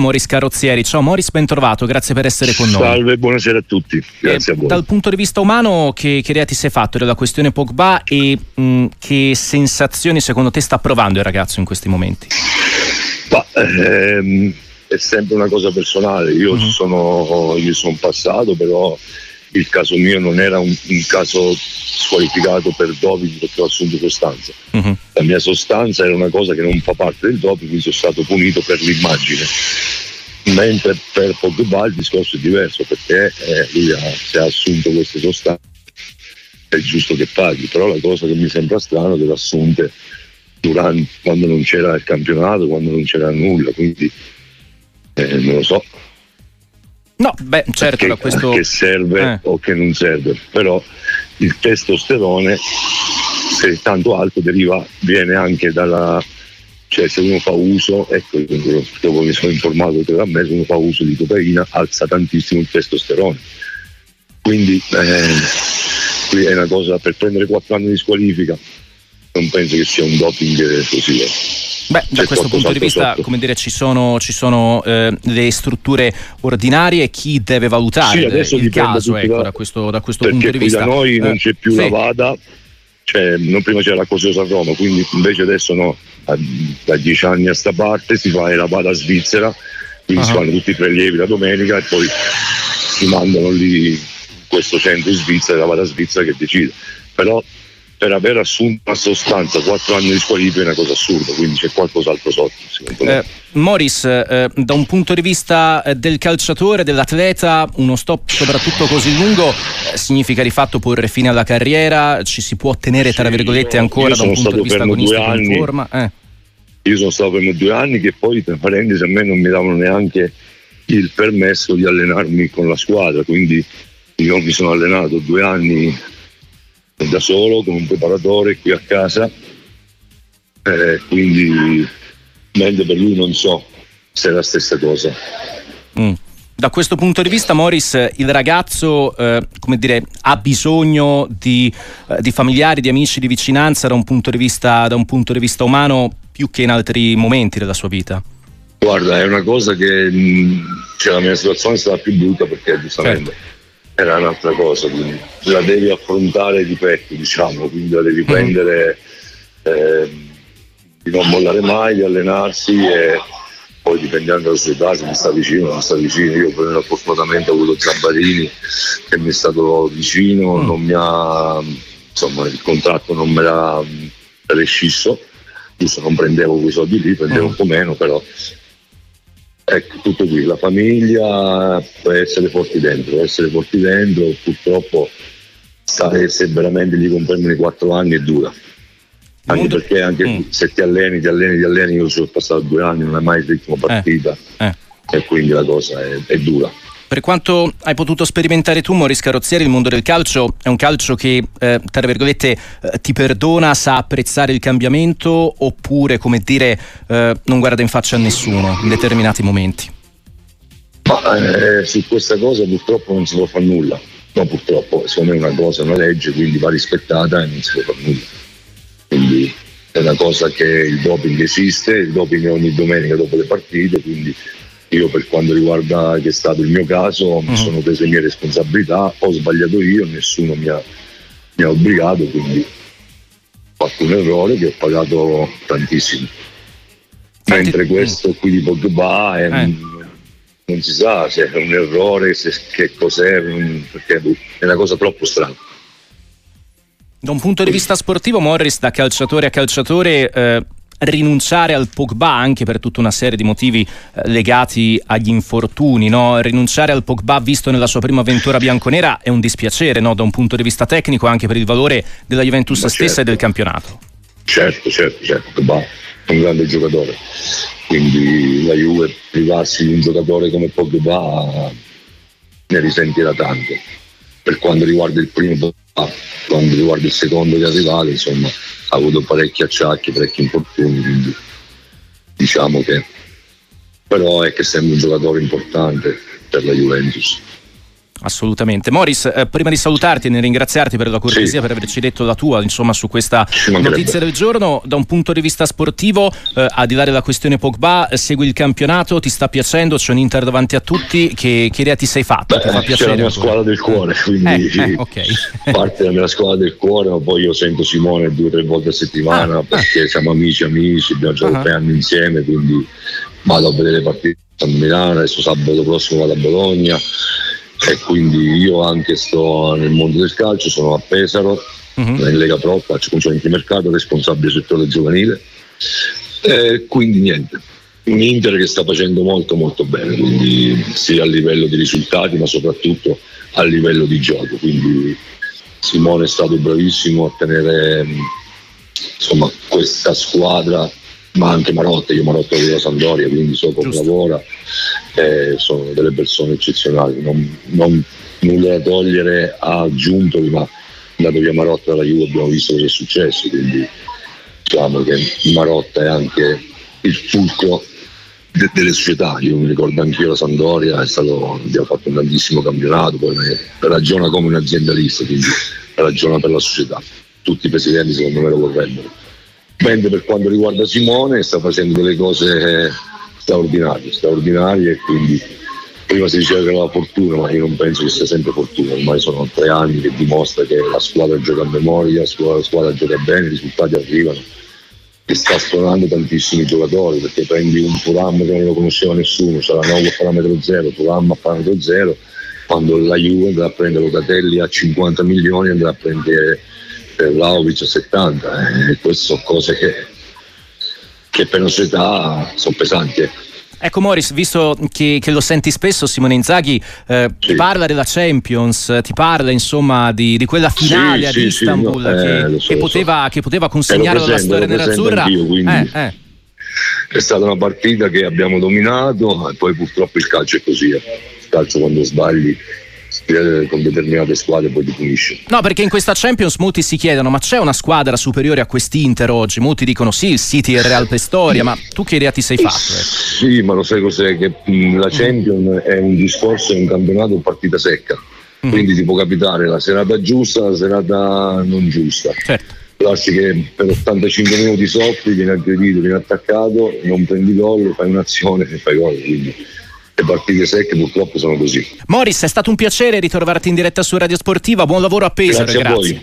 Moris Carrozzieri. Ciao Moris, ben trovato, grazie per essere con noi. Salve, buonasera a tutti, grazie eh, a voi. Dal punto di vista umano, che, che idea ti sei fatto della questione Pogba e mh, che sensazioni secondo te sta provando il ragazzo in questi momenti? Ma, ehm, è sempre una cosa personale, io mm-hmm. sono, io sono passato, però il caso mio non era un, un caso squalificato per doping perché ho assunto sostanza. Uh-huh. La mia sostanza era una cosa che non fa parte del doping, quindi sono stato punito per l'immagine. Mentre per Pogba il discorso è diverso perché eh, lui ha, se ha assunto queste sostanze è giusto che paghi, però la cosa che mi sembra strana è che le assunte durante, quando non c'era il campionato, quando non c'era nulla, quindi eh, non lo so, No, beh, certo, che, questo... che serve eh. o che non serve, però il testosterone, se è tanto alto, deriva, viene anche dalla... cioè se uno fa uso, ecco, dopo mi sono informato che da me, se uno fa uso di cocaina, alza tantissimo il testosterone. Quindi eh, è una cosa per prendere quattro anni di squalifica, non penso che sia un doping così. Eh. Beh, da questo punto di vista, sotto. come dire, ci sono, ci sono eh, le strutture ordinarie, chi deve valutare sì, il caso ecco, da, questo, da questo punto di vista. da noi eh, non c'è più sì. la VADA, cioè, non prima c'era la Cosiosa a Roma, quindi invece adesso no, da dieci anni a sta parte si fa la VADA svizzera, quindi uh-huh. si fanno tutti i prelievi la domenica e poi si mandano lì in questo centro in Svizzera, la VADA svizzera che decide. Però per aver assunto una sostanza quattro anni di squalifica è una cosa assurda, quindi c'è qualcos'altro sotto. Eh, Morris, eh, da un punto di vista eh, del calciatore, dell'atleta, uno stop soprattutto così lungo eh, significa di fatto porre fine alla carriera, ci si può tenere tra virgolette ancora da un punto di vista agonistico in forma? Eh. Io sono stato per due anni che poi, per parentesi, a me non mi davano neanche il permesso di allenarmi con la squadra, quindi io mi sono allenato due anni da solo con un preparatore qui a casa, eh, quindi meglio per lui non so se è la stessa cosa. Mm. Da questo punto di vista, Morris, il ragazzo eh, come dire, ha bisogno di, eh, di, familiari, di amici, di vicinanza da un, punto di vista, da un punto di vista umano più che in altri momenti della sua vita? Guarda, è una cosa che mh, cioè, la mia situazione è stata più brutta perché giustamente certo era un'altra cosa, quindi la devi affrontare di petto, diciamo, quindi la devi mm. prendere eh, di non mollare mai, di allenarsi e poi dipendendo dalla società se mi sta vicino o non sta vicino. Io per fortunatamente ho avuto Zambarini che mi è stato vicino, mm. non mi ha, insomma il contratto non me l'ha rescisso, giusto non prendevo quei soldi lì, prendevo mm. un po' meno, però Ecco, tutto qui, la famiglia essere forti dentro, essere forti dentro, purtroppo stare se veramente gli confermano i quattro anni è dura. Anche Molto... perché anche mm. se ti alleni, ti alleni, ti alleni, io sono passato due anni, non è mai il ritmo partita eh. Eh. e quindi la cosa è, è dura. Per quanto hai potuto sperimentare tu, Maurice Carrozzieri, il mondo del calcio è un calcio che, eh, tra virgolette, eh, ti perdona, sa apprezzare il cambiamento oppure, come dire, eh, non guarda in faccia a nessuno in determinati momenti? Ma, eh, su questa cosa purtroppo non si può fare nulla. No, purtroppo, secondo me è una cosa, una legge, quindi va rispettata e non si può fare nulla. Quindi è una cosa che il doping esiste, il doping è ogni domenica dopo le partite, quindi io per quanto riguarda che è stato il mio caso mi uh-huh. sono preso le mie responsabilità, ho sbagliato io, nessuno mi ha, mi ha obbligato, quindi ho fatto un errore che ho pagato tantissimo. Senti, Mentre questo qui di Pogba è, eh. non si sa se è un errore, se, che cos'è, perché è una cosa troppo strana. Da un punto di vista sportivo, Morris, da calciatore a calciatore, eh, rinunciare al Pogba anche per tutta una serie di motivi eh, legati agli infortuni. No? Rinunciare al Pogba visto nella sua prima avventura bianconera è un dispiacere no? da un punto di vista tecnico anche per il valore della Juventus Ma stessa certo. e del campionato. Certo, certo, certo. Pogba è un grande giocatore. Quindi la Juve privarsi di un giocatore come Pogba ne risentirà tanto. Per quanto riguarda il primo Pogba, quando riguarda il secondo che è insomma, ha avuto parecchi acciacchi, parecchi infortuni, quindi diciamo che però è che sembra un giocatore importante per la Juventus. Assolutamente. Morris, eh, prima di salutarti e ringraziarti per la cortesia, sì. per averci detto la tua insomma, su questa notizia del giorno, da un punto di vista sportivo, eh, al di là della questione Pogba, segui il campionato, ti sta piacendo, c'è un Inter davanti a tutti, che, che idea ti sei fatto? Beh, ti? C'è la mia squadra del cuore, quindi eh, eh, okay. parte della mia squadra del cuore, ma poi io sento Simone due o tre volte a settimana ah, perché ah. siamo amici amici, abbiamo giocato uh-huh. tre anni insieme, quindi vado a vedere le partite a Milano, adesso sabato prossimo vado a Bologna e quindi io anche sto nel mondo del calcio, sono a Pesaro, uh-huh. in Lega Pro, faccio consulente di mercato, responsabile del settore giovanile e quindi niente. Un Inter che sta facendo molto molto bene, quindi sia a livello di risultati ma soprattutto a livello di gioco. Quindi Simone è stato bravissimo a tenere insomma, questa squadra ma anche Marotta, io Marotta della Sandoria, quindi so come Giusto. lavora, eh, sono delle persone eccezionali, non, non, nulla da togliere a Giuntoli, ma andato via Marotta dalla Juve abbiamo visto cosa è successo, quindi diciamo che Marotta è anche il fulcro de- delle società, io mi ricordo anch'io la Sandoria, stato, abbiamo fatto un grandissimo campionato, poi ragiona come un aziendalista, quindi ragiona per la società, tutti i presidenti secondo me lo vorrebbero Mentre per quanto riguarda Simone sta facendo delle cose straordinarie, straordinarie e quindi prima si diceva che era la fortuna, ma io non penso che sia sempre fortuna, ormai sono tre anni che dimostra che la squadra gioca a memoria, la squadra, la squadra gioca bene, i risultati arrivano. E sta stonando tantissimi giocatori perché prendi un Turam che non lo conosceva nessuno, sarà nuovo a parametro zero, Turam a parametro zero, quando la Juve andrà a prendere Locatelli a 50 milioni andrà a prendere per Vlaovic a 70 eh, queste sono cose che, che per la società sono pesanti ecco. ecco Morris, visto che, che, lo senti spesso, Simone Inzaghi eh, sì. ti parla della Champions, ti parla insomma di, di quella finale sì, ad sì, Istanbul no, che, eh, so, che, poteva, so. che, poteva, consegnare la storia nerazzurra. Eh, eh. È stata una partita che abbiamo dominato e poi purtroppo il calcio è così. Eh. Il calcio quando sbagli con determinate squadre poi ti punisce. No, perché in questa Champions molti si chiedono: ma c'è una squadra superiore a quest'Inter oggi? Molti dicono sì, il City e il Real Pestoria, ma tu che idea ti sei fatto? Eh? Sì, ma lo sai cos'è? Che la Champions mm. è un discorso, è un campionato partita secca. Mm. Quindi ti può capitare la serata giusta, la serata non giusta. Certo. Lasci che per 85 minuti soffri, vieni aggredito, vieni attaccato, non prendi gol, fai un'azione e fai gol. Quindi le partite secche purtroppo sono così. Morris, è stato un piacere ritrovarti in diretta su Radio Sportiva. Buon lavoro a Pesaro. Grazie, grazie. a voi.